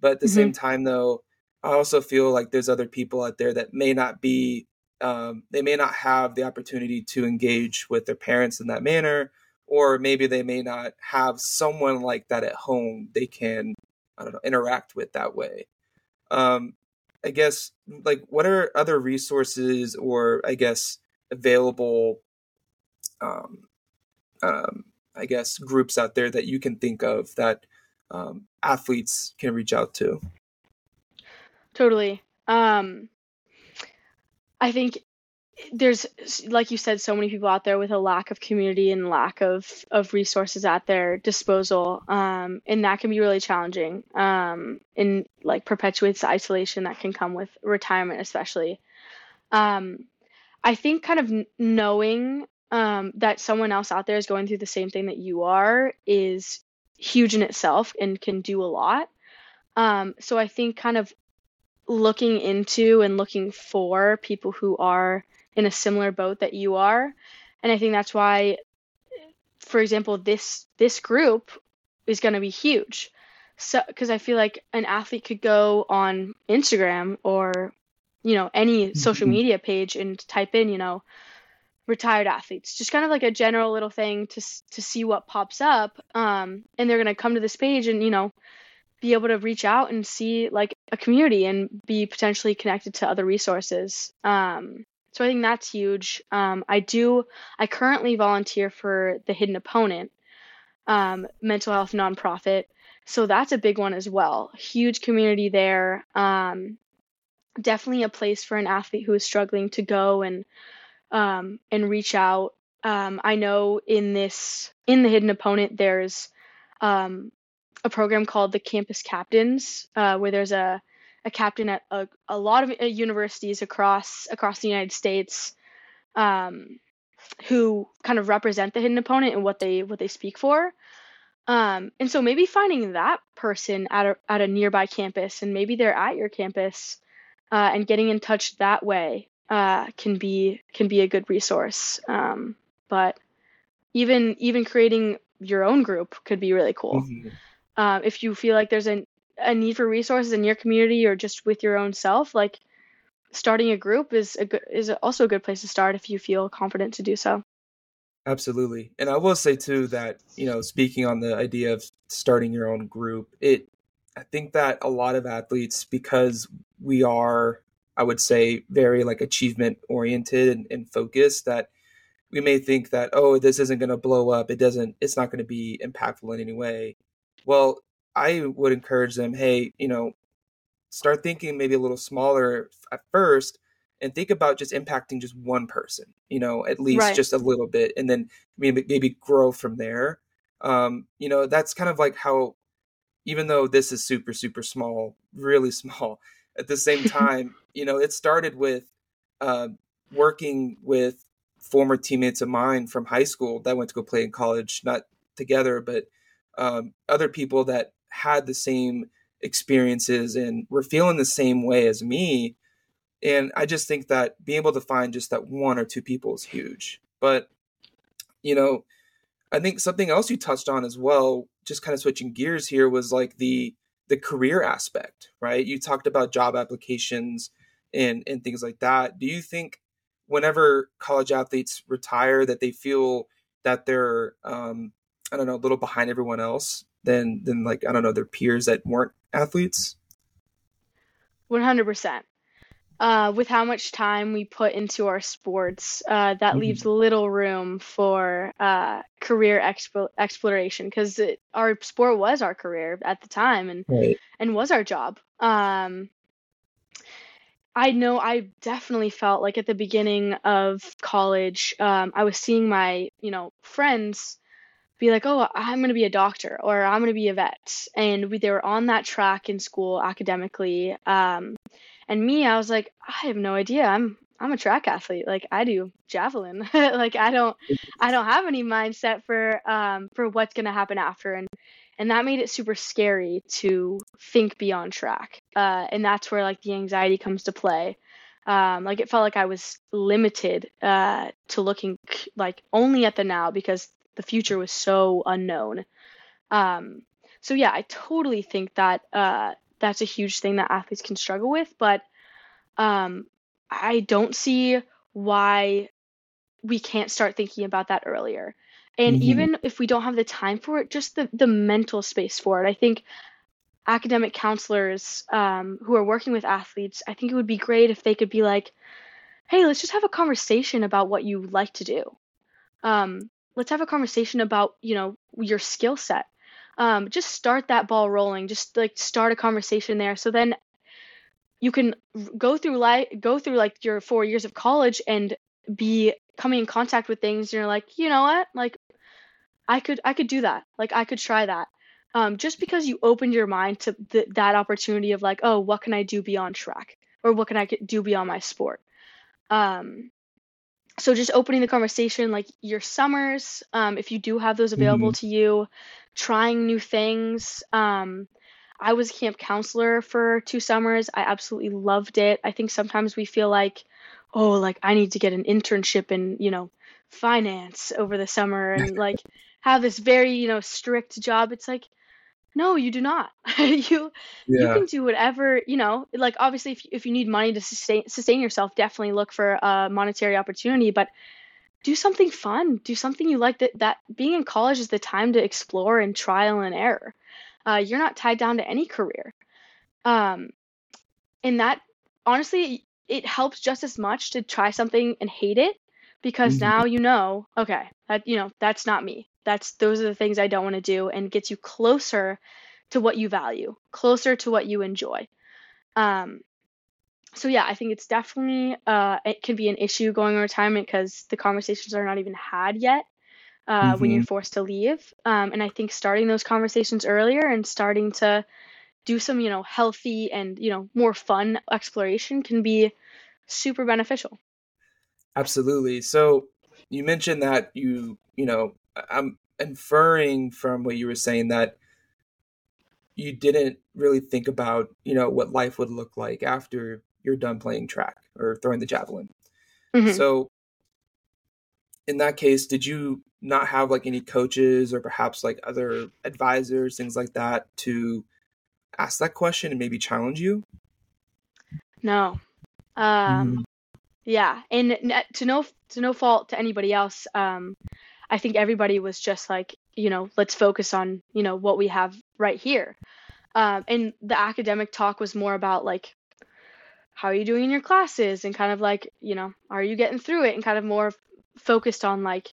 But at the mm-hmm. same time, though, I also feel like there's other people out there that may not be um, they may not have the opportunity to engage with their parents in that manner, or maybe they may not have someone like that at home they can I don't know interact with that way. Um, I guess like what are other resources or I guess available um, um, I guess groups out there that you can think of that um, athletes can reach out to. Totally. Um, I think there's like you said so many people out there with a lack of community and lack of of resources at their disposal um, and that can be really challenging um, and like perpetuates isolation that can come with retirement especially. Um, i think kind of knowing um, that someone else out there is going through the same thing that you are is huge in itself and can do a lot. Um, so i think kind of looking into and looking for people who are in a similar boat that you are. And I think that's why for example this this group is going to be huge. So cuz I feel like an athlete could go on Instagram or you know any social mm-hmm. media page and type in, you know, retired athletes just kind of like a general little thing to to see what pops up um, and they're going to come to this page and you know be able to reach out and see like a community and be potentially connected to other resources um, so I think that's huge. Um, I do. I currently volunteer for the Hidden Opponent um, mental health nonprofit. So that's a big one as well. Huge community there. Um, definitely a place for an athlete who is struggling to go and um, and reach out. Um, I know in this in the Hidden Opponent there's um, a program called the Campus Captains, uh, where there's a a captain at a, a lot of uh, universities across across the United States um, who kind of represent the hidden opponent and what they what they speak for. Um, and so maybe finding that person at a, at a nearby campus and maybe they're at your campus uh, and getting in touch that way uh, can be can be a good resource. Um, but even even creating your own group could be really cool. Mm-hmm. Uh, if you feel like there's an a need for resources in your community or just with your own self, like starting a group is a good is also a good place to start if you feel confident to do so. Absolutely. And I will say too that, you know, speaking on the idea of starting your own group, it I think that a lot of athletes because we are I would say very like achievement oriented and, and focused that we may think that oh this isn't going to blow up it doesn't it's not going to be impactful in any way well I would encourage them, hey, you know, start thinking maybe a little smaller at first and think about just impacting just one person, you know, at least right. just a little bit, and then maybe maybe grow from there. Um, you know, that's kind of like how even though this is super super small, really *laughs* small, at the same *laughs* time, you know, it started with uh, working with former teammates of mine from high school that went to go play in college, not together, but um, other people that had the same experiences and were feeling the same way as me. And I just think that being able to find just that one or two people is huge. But, you know, I think something else you touched on as well, just kind of switching gears here, was like the the career aspect, right? You talked about job applications and and things like that. Do you think whenever college athletes retire that they feel that they're um, I don't know, a little behind everyone else than than like I don't know their peers that weren't athletes? One hundred percent. Uh, with how much time we put into our sports, uh, that mm-hmm. leaves little room for uh, career expo- exploration because our sport was our career at the time and right. and was our job. Um, I know I definitely felt like at the beginning of college, um, I was seeing my you know friends be like, oh, I'm going to be a doctor or I'm going to be a vet. And we, they were on that track in school academically. Um, and me, I was like, I have no idea. I'm I'm a track athlete. Like I do javelin. *laughs* like I don't I don't have any mindset for um for what's gonna happen after. And and that made it super scary to think beyond track. Uh, and that's where like the anxiety comes to play. Um, like it felt like I was limited uh, to looking like only at the now because the future was so unknown. Um, so yeah, I totally think that uh, that's a huge thing that athletes can struggle with, but um, I don't see why we can't start thinking about that earlier. And mm-hmm. even if we don't have the time for it, just the, the mental space for it. I think academic counselors um, who are working with athletes, I think it would be great if they could be like, hey, let's just have a conversation about what you like to do. Um, let's have a conversation about you know your skill set. Um, just start that ball rolling. Just like start a conversation there. So then you can go through life go through like your four years of college and be coming in contact with things and you're like you know what? Like i could i could do that. Like i could try that. Um, just because you opened your mind to th- that opportunity of like oh what can i do beyond track? Or what can i do beyond my sport? Um, so just opening the conversation like your summers um, if you do have those available mm-hmm. to you trying new things um, i was a camp counselor for two summers. I absolutely loved it. I think sometimes we feel like oh like i need to get an internship in you know finance over the summer and *laughs* like have this very you know strict job. It's like no, you do not. *laughs* you you can do whatever, you know, like obviously if if you need money to sustain sustain yourself, definitely look for a monetary opportunity, but do something fun. Do something you like that that being in college is the time to explore and trial and error. Uh, you're not tied down to any career. Um, and that honestly it helps just as much to try something and hate it because mm-hmm. now you know, okay, that you know, that's not me that's those are the things I don't want to do and gets you closer to what you value, closer to what you enjoy. Um, so yeah, I think it's definitely uh, it can be an issue going on retirement because the conversations are not even had yet uh, mm-hmm. when you're mm-hmm. forced to leave. Um, and I think starting those conversations earlier and starting to do some you know healthy and you know more fun exploration can be super beneficial. Absolutely. So you mentioned that you you know I'm inferring from what you were saying that you didn't really think about, you know, what life would look like after you're done playing track or throwing the javelin. Mm-hmm. So in that case, did you not have like any coaches or perhaps like other advisors, things like that to ask that question and maybe challenge you? No. Um mm yeah, and to no to no fault to anybody else, um I think everybody was just like, you know, let's focus on, you know, what we have right here. Um, and the academic talk was more about like, how are you doing in your classes? And kind of like, you know, are you getting through it? And kind of more focused on like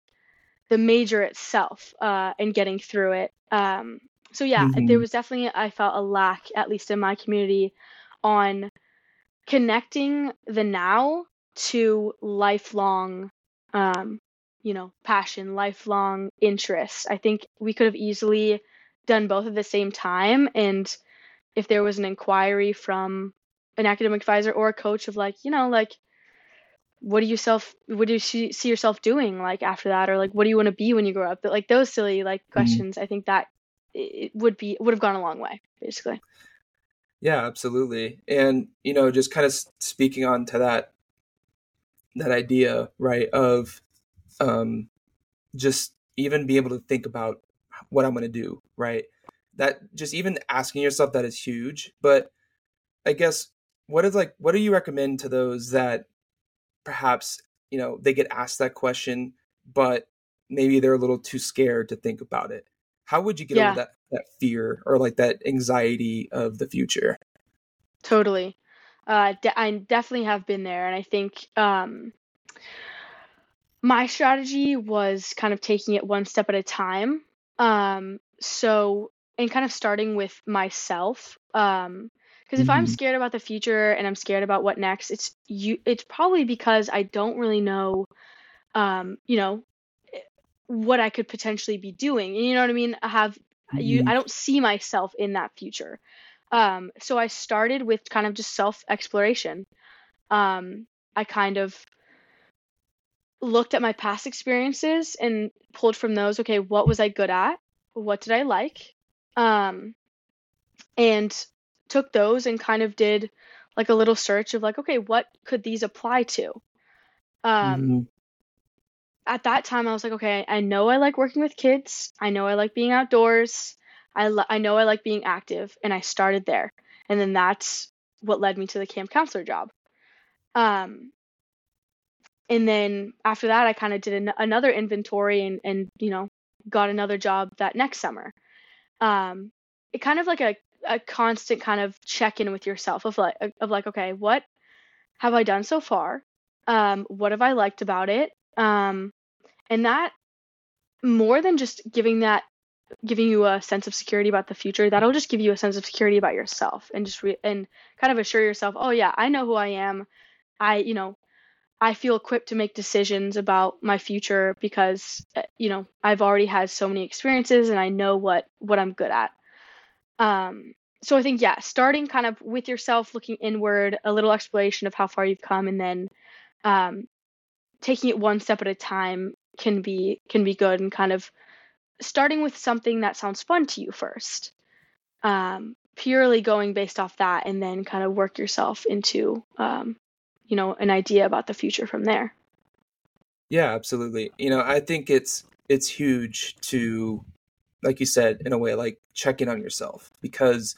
the major itself uh, and getting through it. Um, so yeah, mm-hmm. there was definitely, I felt a lack, at least in my community, on connecting the now to lifelong um, you know, passion, lifelong interest. I think we could have easily done both at the same time and if there was an inquiry from an academic advisor or a coach of like you know like what do you self what do you see, yourself doing like after that or like what do you want to be when you grow up but like those silly like Mhm. questions i think that it would be would have gone a long way basically Yeah, absolutely. And you know, just kind of speaking on to that that idea, right, of um just even be able to think about what I'm going to do, right? That just even asking yourself that is huge, but I guess what is like what do you recommend to those that perhaps, you know, they get asked that question but maybe they're a little too scared to think about it? How would you get yeah over that that fear or like that anxiety of the future? totally uh de- i definitely have been there and i think um my strategy was kind of taking it one step at a time. Um so and kind of starting with myself um because if i'm Mhm. scared about the future and i'm scared about what next it's you it's probably because i don't really know um you know what i could potentially be doing you know what i mean? I have you i don't see myself in that future. Um so i started with kind of just self exploration um i kind of looked at my past experiences and pulled from those okay what was i good at? What did i like? Um and took those and kind of did like a little search of like okay what could these apply to? Um Mhm. at that time i was like okay i know i like working with kids. I know i like being outdoors. I li- i know i like being active and i started there. And then that's what led me to the camp counselor job. Um and then after that i kind of did an- another inventory and and you know got another job that next summer. Um it kind of like a a constant kind of check in with yourself of like of like okay what have i done so far? Um what have i liked about it? Um and that more than just giving that giving you a sense of security about the future that'll just give you a sense of security about yourself and just re- and kind of assure yourself oh yeah i know who i am. I you know I feel equipped to make decisions about my future because uh, you know I've already had so many experiences and I know what what I'm good at. Um, so I think yeah, starting kind of with yourself, looking inward, a little exploration of how far you've come, and then um, taking it one step at a time can be can be good, and kind of starting with something that sounds fun to you first. Um, purely going based off that, and then kind of work yourself into um, you know an idea about the future from there. Yeah, absolutely. You know, I think it's it's huge to like you said in a way like check in on yourself because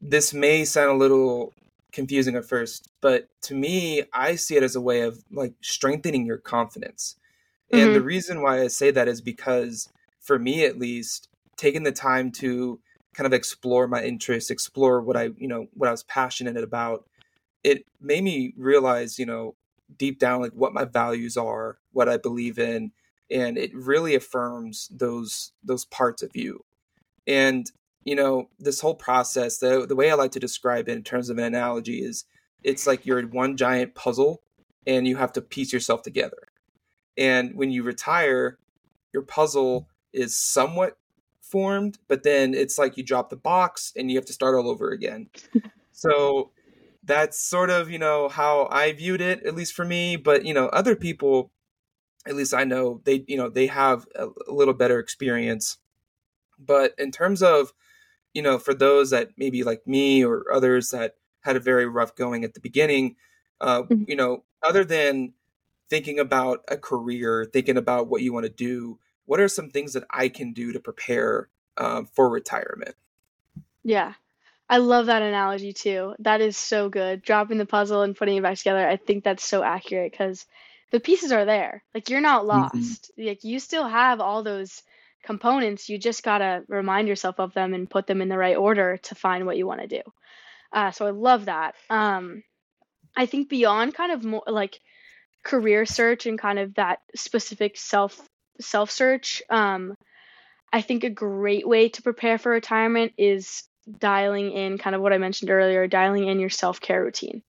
this may sound a little confusing at first, but to me, I see it as a way of like strengthening your confidence. And mm-hmm. the reason why I say that is because for me at least, taking the time to kind of explore my interests, explore what I, you know, what I was passionate about, it made me realize, you know, deep down like what my values are, what I believe in, and it really affirms those those parts of you. And you know, this whole process, the the way I like to describe it in terms of an analogy is it's like you're one giant puzzle and you have to piece yourself together. And when you retire, your puzzle is somewhat formed, but then it's like you drop the box and you have to start all over again. *laughs* So that's sort of, you know, how I viewed it, at least for me. But, you know, other people, at least I know, they, you know, they have a, a little better experience. But in terms of, you know, for those that maybe like me or others that had a very rough going at the beginning, uh, Mhm. you know, other than thinking about a career, thinking about what you want to do, what are some things that I can do to prepare um, for retirement? Yeah. I love that analogy too. That is so good. Dropping the puzzle and putting it back together. I think that's so accurate because the pieces are there. Like you're not hmm lost. Like you still have all those components. You just gotta remind yourself of them and put them in the right order to find what you want to do. Uh, so I love that. Um, I think beyond kind of more like career search and kind of that specific self self search. Um, I think a great way to prepare for retirement is dialing in kind of what I mentioned earlier, dialing in your self care routine.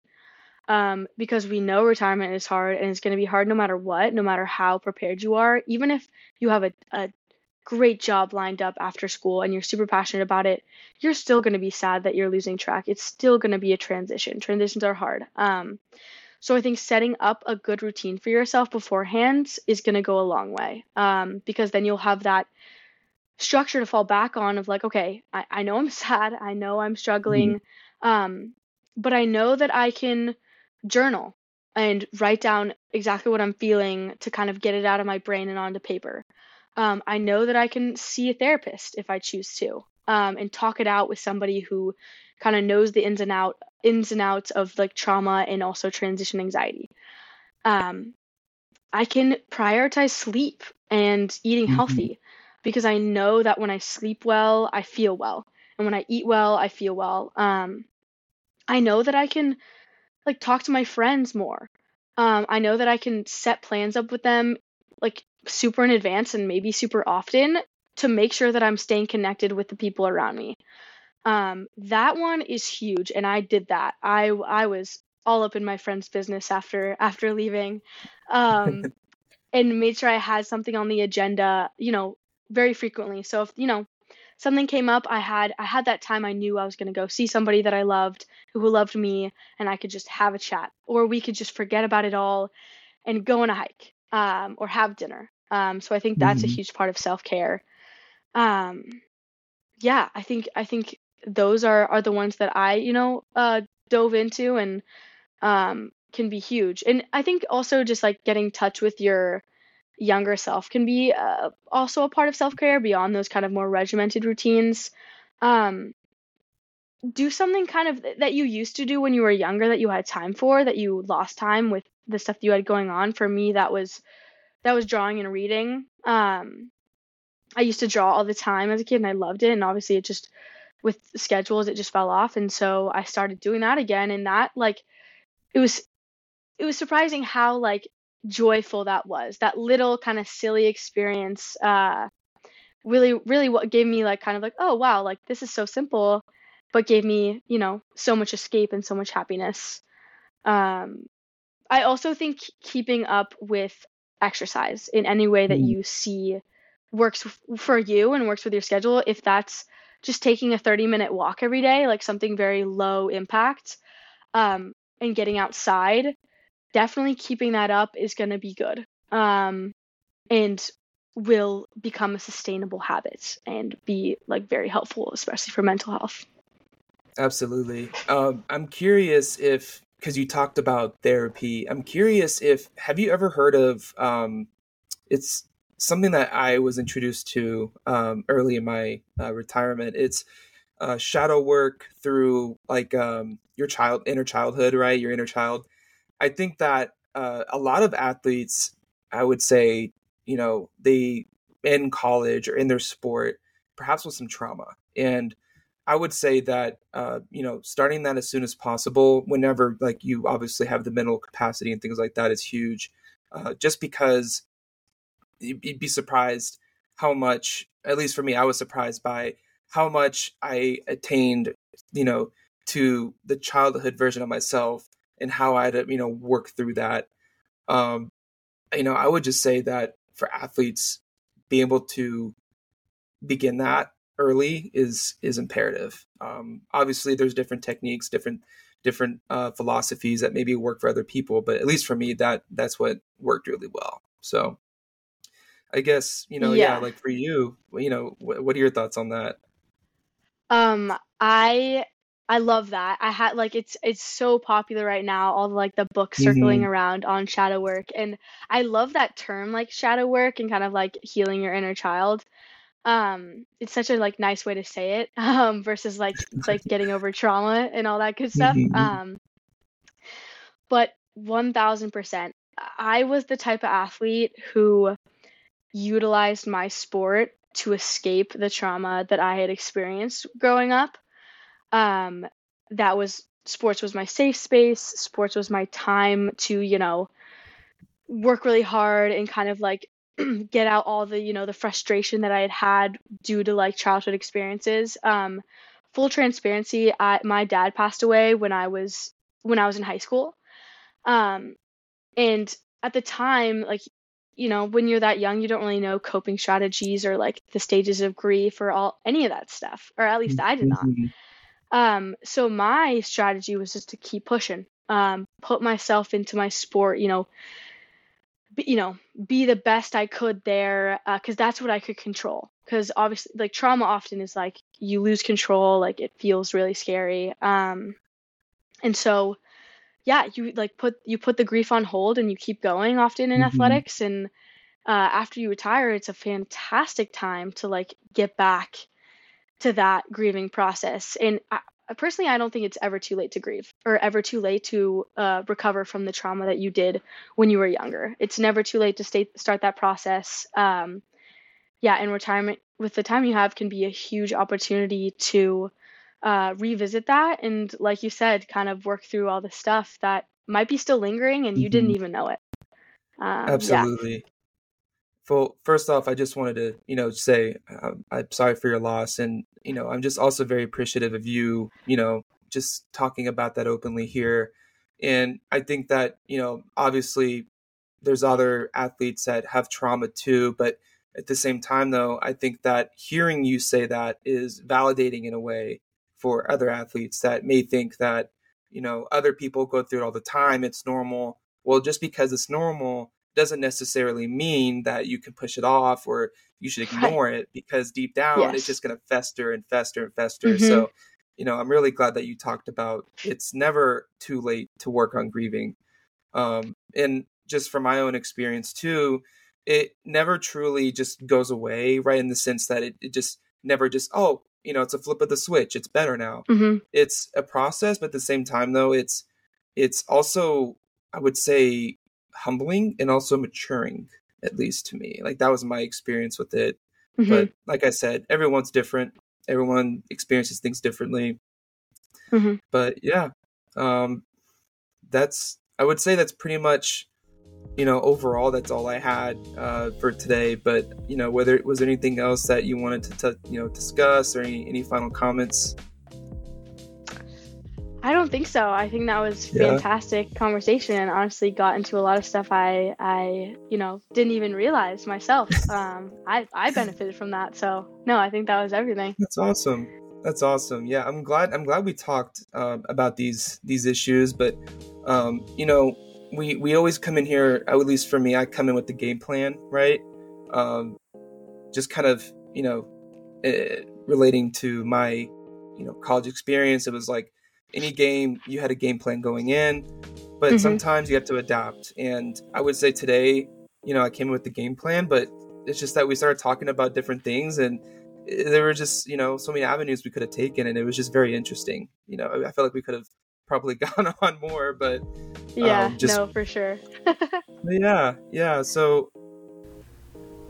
Um, because we know retirement is hard and it's going to be hard no matter what, no matter how prepared you are. Even if you have a, a great job lined up after school and you're super passionate about it, you're still going to be sad that you're losing track. It's still going to be a transition. Transitions are hard. Um, so I think setting up a good routine for yourself beforehand is going to go a long way um, because then you'll have that structure to fall back on of like, okay, I, I know I'm *laughs* sad. I know I'm struggling. Mm-hmm. Um, but I know that I can journal and write down exactly what I'm feeling to kind of get it out of my brain and onto paper. Um, I know that I can see a therapist if I choose to um, and talk it out with somebody who kind of knows the ins and out ins and outs of like trauma and also transition anxiety. Um, I can prioritize sleep and eating mm-hmm. healthy because I know that when I sleep well, I feel well, and when I eat well, I feel well. Um, I know that I can like talk to my friends more. Um, I know that I can set plans up with them like super in advance and maybe super often to make sure that I'm staying connected with the people around me. Um, that one is huge, and I did that. I I was all up in my friend's business after after leaving, um, *laughs* and made sure I had something on the agenda. You know, very frequently. So if you know something came up, I had I had that time I knew I was going to go see somebody that I loved who loved me and I could just have a chat or we could just forget about it all and go on a hike um, or have dinner. Um, so I think that's mm-hmm. a huge part of self-care. Um, yeah, I think I think those are are the ones that I, you know, uh, dove into and um, can be huge. And I think also just like getting touch with your younger self can be uh, also a part of self care beyond those kind of more regimented routines. Um, do something kind of that you used to do when you were younger that you had time for that you lost time with the stuff you had going on. For me, that was that was drawing and reading. Um, I used to draw all the time as a kid and I loved it. And obviously, it just with schedules, it just fell off. And so I started doing that again. And that like it was it was surprising how like joyful that was. That little kind of silly experience uh, really, really what gave me like kind of like, oh wow, like this is so simple, but gave me you know so much escape and so much happiness. Um, I also think keeping up with exercise in any way that mm. you see works for you and works with your schedule. If that's just taking a 30 minute walk every day, like something very low impact, um, and getting outside definitely keeping that up is going to be good um, and will become a sustainable habit and be like very helpful especially for mental health. Absolutely. Um, i'm curious if because you talked about therapy i'm curious if have you ever heard of um, it's something that i was introduced to um, early in my uh, retirement. It's uh, shadow work through like um, your child inner childhood right? Your inner child I think that uh, a lot of athletes, I would say, you know, they in college or in their sport, perhaps with some trauma. And I would say that, uh, you know, starting that as soon as possible, whenever like you obviously have the mental capacity and things like that is huge. Uh, just because you'd be surprised how much, at least for me, I was surprised by how much I attained, you know, to the childhood version of myself and how I'd you know work through that. Um, you know, I would just say that for athletes, being able to begin that early is is imperative. Um, obviously, there's different techniques, different different uh, philosophies that maybe work for other people, but at least for me, that that's what worked really well. So, I guess you know, yeah, yeah like for you, you know, what, what are your thoughts on that? Um, I I love that. I had like it's it's so popular right now, all the like the books circling mm-hmm. around on shadow work. And I love that term like shadow work and kind of like healing your inner child. Um it's such a like nice way to say it *laughs* um versus like like getting over trauma and all that good stuff. Mm-hmm. Um but 1000% I was the type of athlete who utilized my sport to escape the trauma that I had experienced growing up um, that was sports was my safe space. Sports was my time to, you know, work really hard and kind of like *clears throat* get out all the, you know, the frustration that I had had due to like childhood experiences. Um, full transparency, I, my dad passed away when I was when I was in high school. Um, and at the time, like you know, when you're that young, you don't really know coping strategies or like the stages of grief or all any of that stuff, or at least I did not. Mm-hmm. Um, so my strategy was just to keep pushing, um, put myself into my sport, you know, be, you know, be the best I could there, because uh, that's what I could control. Because obviously, like trauma often is like you lose control, like it feels really scary. Um, and so, yeah, you like put you put the grief on hold and you keep going. Often in Mhm. athletics, and uh, after you retire, it's a fantastic time to like get back to that grieving process. And I, personally, I don't think it's ever too late to grieve or ever too late to uh, recover from the trauma that you did when you were younger. It's never too late to stay, start that process. Um, yeah, and retirement with the time you have can be a huge opportunity to uh, revisit that and, like you said, kind of work through all the stuff that might be still lingering and you didn't Mhm. even know it. Um, yeah. Well, first off, I just wanted to, you know, say um, I'm sorry for your loss, and you know, I'm just also very appreciative of you, you know, just talking about that openly here. And I think that, you know, obviously there's other athletes that have trauma too, but at the same time, though, I think that hearing you say that is validating in a way for other athletes that may think that, you know, other people go through it all the time, it's normal. Well, just because it's normal doesn't necessarily mean that you can push it off or you should Right. ignore it because deep down it's just going to fester and fester and fester. Mhm. So, you know, I'm really glad that you talked about it's never too late to work on grieving. Um, and just from my own experience too, it never truly just goes away, right? In the sense that it, it just never just, oh, you know, it's a flip of the switch. It's better now. hmm It's a process, but at the same time though, it's it's also, I would say, humbling and also maturing, at least to me. Like that was my experience with it. hmm But like I said, everyone's different. Everyone experiences things differently. hmm But yeah, um, that's I would say that's pretty much you know overall that's all I had uh, for today. But you know whether it was there anything else that you wanted to, t- you know discuss or any any final comments? I don't think so. I think that was Yeah. fantastic conversation and honestly got into a lot of stuff I I, you know, didn't even realize myself. *laughs* Um I I benefited from that. So, no, I think that was everything. That's awesome. That's awesome. Yeah, I'm glad. I'm glad we talked um, about these these issues. But um, you know, we we always come in here. At least for me, I come in with the game plan, right? Um, just kind of you know, uh, relating to my you know college experience. It was like any game, you had a game plan going in, but Mhm. sometimes you have to adapt. And I would say today, you know, I came in with the game plan, but it's just that we started talking about different things and there were just you know so many avenues we could have taken and it was just very interesting you know i felt like we could have probably *laughs* gone on more but Yeah, Um, just- no, for sure. *laughs* yeah yeah so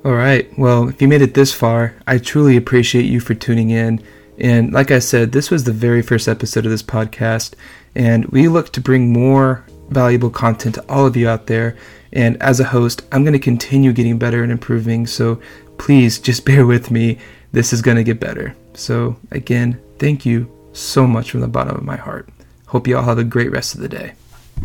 All right. Well, if you made it this far, I truly appreciate you for tuning in. And like I said, this was the very first episode of this podcast, and we look to bring more valuable content to all of you out there. And as a host, I'm going to continue getting better and improving. So please just *laughs* bear with me. This is going to get better. So again, thank you so much from the bottom of my heart. Hope you all have a great rest of the day.